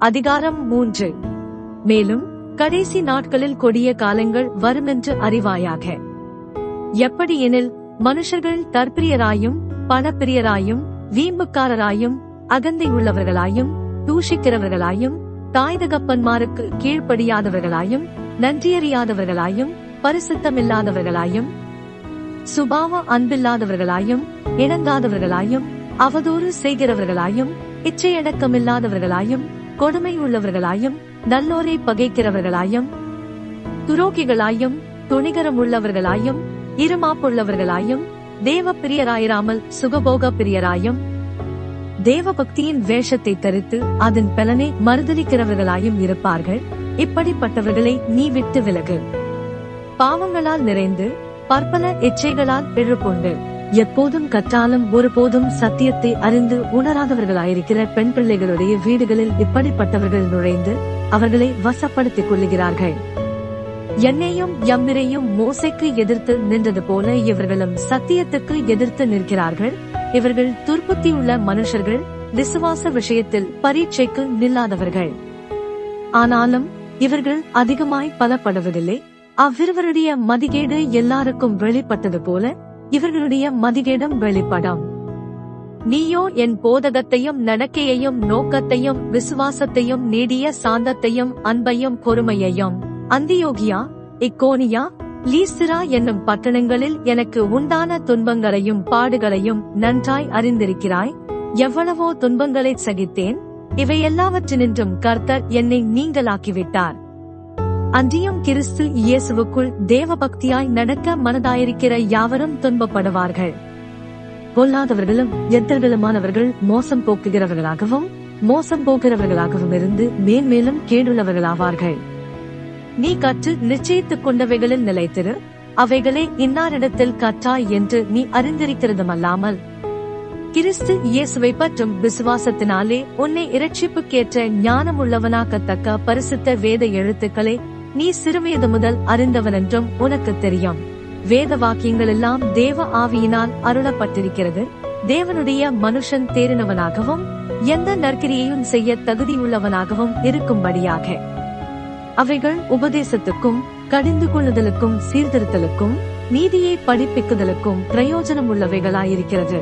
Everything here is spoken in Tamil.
அதிகாரம் மூன்று. மேலும் கடைசி நாட்களில் கொடிய காலங்கள் வருமென்று அறிவாயாக. எப்படியெனில் மனுஷர்கள் தற்பிரியராயும் பணப்பிரியராயும் வீம்புக்காரராயும் அகந்தை உள்ளவர்களாயும் தூஷிக்கிறவர்களாயும் தாய் தகப்பன்மாருக்கு கீழ்ப்படியாதவர்களாயும் நன்றியறியாதவர்களாயும் பரிசுத்தமில்லாதவர்களாயும் சுபாவ அன்பில்லாதவர்களாயும் இணங்காதவர்களாயும் அவதூறு செய்கிறவர்களாயும் இச்சையடக்கமில்லாதவர்களாயும் கொடுமை உள்ளவர்களாயும் நல்லோரை பகைக்கிறவர்களாயும் துரோகிகளாயும் துணிகரம் உள்ளவர்களாயும் இருமாப்புள்ளவர்களாயும் தேவ பிரியராயிராமல் சுகபோக பிரியராயும் தேவ பக்தியின் வேஷத்தை தரித்து அதன் பலனை மறுதளிக்கிறவர்களாயும் இருப்பார்கள். இப்படிப்பட்டவர்களை நீ விட்டு விலகு. பாவங்களால் நிறைந்து பற்பல இச்சைகளால் எழுப்புண்டு. எப்போதும் கற்றாலும் ஒருபோதும் சத்தியத்தை அறிந்து உணராதவர்களாயிருக்கிற பெண் பிள்ளைகளுடைய வீடுகளில் இப்படிப்பட்டவர்கள் நுழைந்து அவர்களை வசப்படுத்திக் கொள்ளுகிறார்கள். என்னையும் எம்மிரையும் மோசைக்கு எதிர்த்து நின்றது போல இவர்களும் சத்தியத்துக்கு எதிர்த்து நிற்கிறார்கள். இவர்கள் துர்புத்தியுள்ள மனுஷர்கள் விசுவாச விஷயத்தில் பரீட்சைக்கு நில்லாதவர்கள். ஆனாலும் இவர்கள் அதிகமாய் பலப்படுவதில்லை. அவ்விருவருடைய மதிகேடு எல்லாருக்கும் வெளிப்பட்டது போல இவர்களுடைய மதிகேடும் வெளிப்படும். நீயோ என் போதகத்தையும் நடக்கையையும் நோக்கத்தையும் விசுவாசத்தையும் நீடிய சாந்தத்தையும் அன்பையும் பொறுமையையும். அந்தியோகியா இக்கோனியா லீசிரா என்னும் பட்டணங்களில் எனக்கு உண்டான துன்பங்களையும் பாடுகளையும் நன்றாய் அறிந்திருக்கிறாய். எவ்வளவோ துன்பங்களை சகித்தேன். இவை எல்லாவற்றினின்றும் கர்த்தர் என்னை நீங்களாக்கிவிட்டார். அன்றியும் கிறிஸ்து இயேசுவுக்குள் தேவபக்தியாய் நடக்க மனதாயிருக்கிற யாவரும் துன்பப்படுவார்கள். பொல்லாதவர்களும் எத்தர்களுமானவர்கள் மோசம் போக்குகிறவர்களாகவும் மோசம் போகிறவர்களாகவும் இருந்து மேன்மேலும் கேடுள்ளவர்களாவார்கள். நீ கற்று நிச்சயித்துக் கொண்டவைகளில் நிலைத்திரு. அவைகளை இன்னாரிடத்தில் கற்றாய் என்று நீ அறிந்திருக்கிறதுமல்லாமல் கிறிஸ்து இயேசுவை பற்றும் விசுவாசத்தினாலே உன்னை இரட்சிப்புக்கேற்ற ஞானமுள்ளவனாக்கத்தக்க பரிசுத்த வேத எழுத்துக்களை நீ சிறுவயது முதல் அறிந்தவனென்றும் உனக்கு தெரியும். வேத வாக்கியங்கள் எல்லாம் தேவ ஆவியினால் அருளப்பட்டிருக்கிறது. தேவனுடைய மனுஷன் தேறினவனாகவும் எந்த நற்கிரியையும் செய்ய தகுதியுள்ளவனாகவும் இருக்கும்படியாக. அவைகள் உபதேசத்துக்கும் கடிந்து கொள்ளுதலுக்கும் சீர்திருத்தலுக்கும் நீதியை படிப்பிக்குதலுக்கும் பிரயோஜனம் உள்ளவைகளாயிருக்கிறது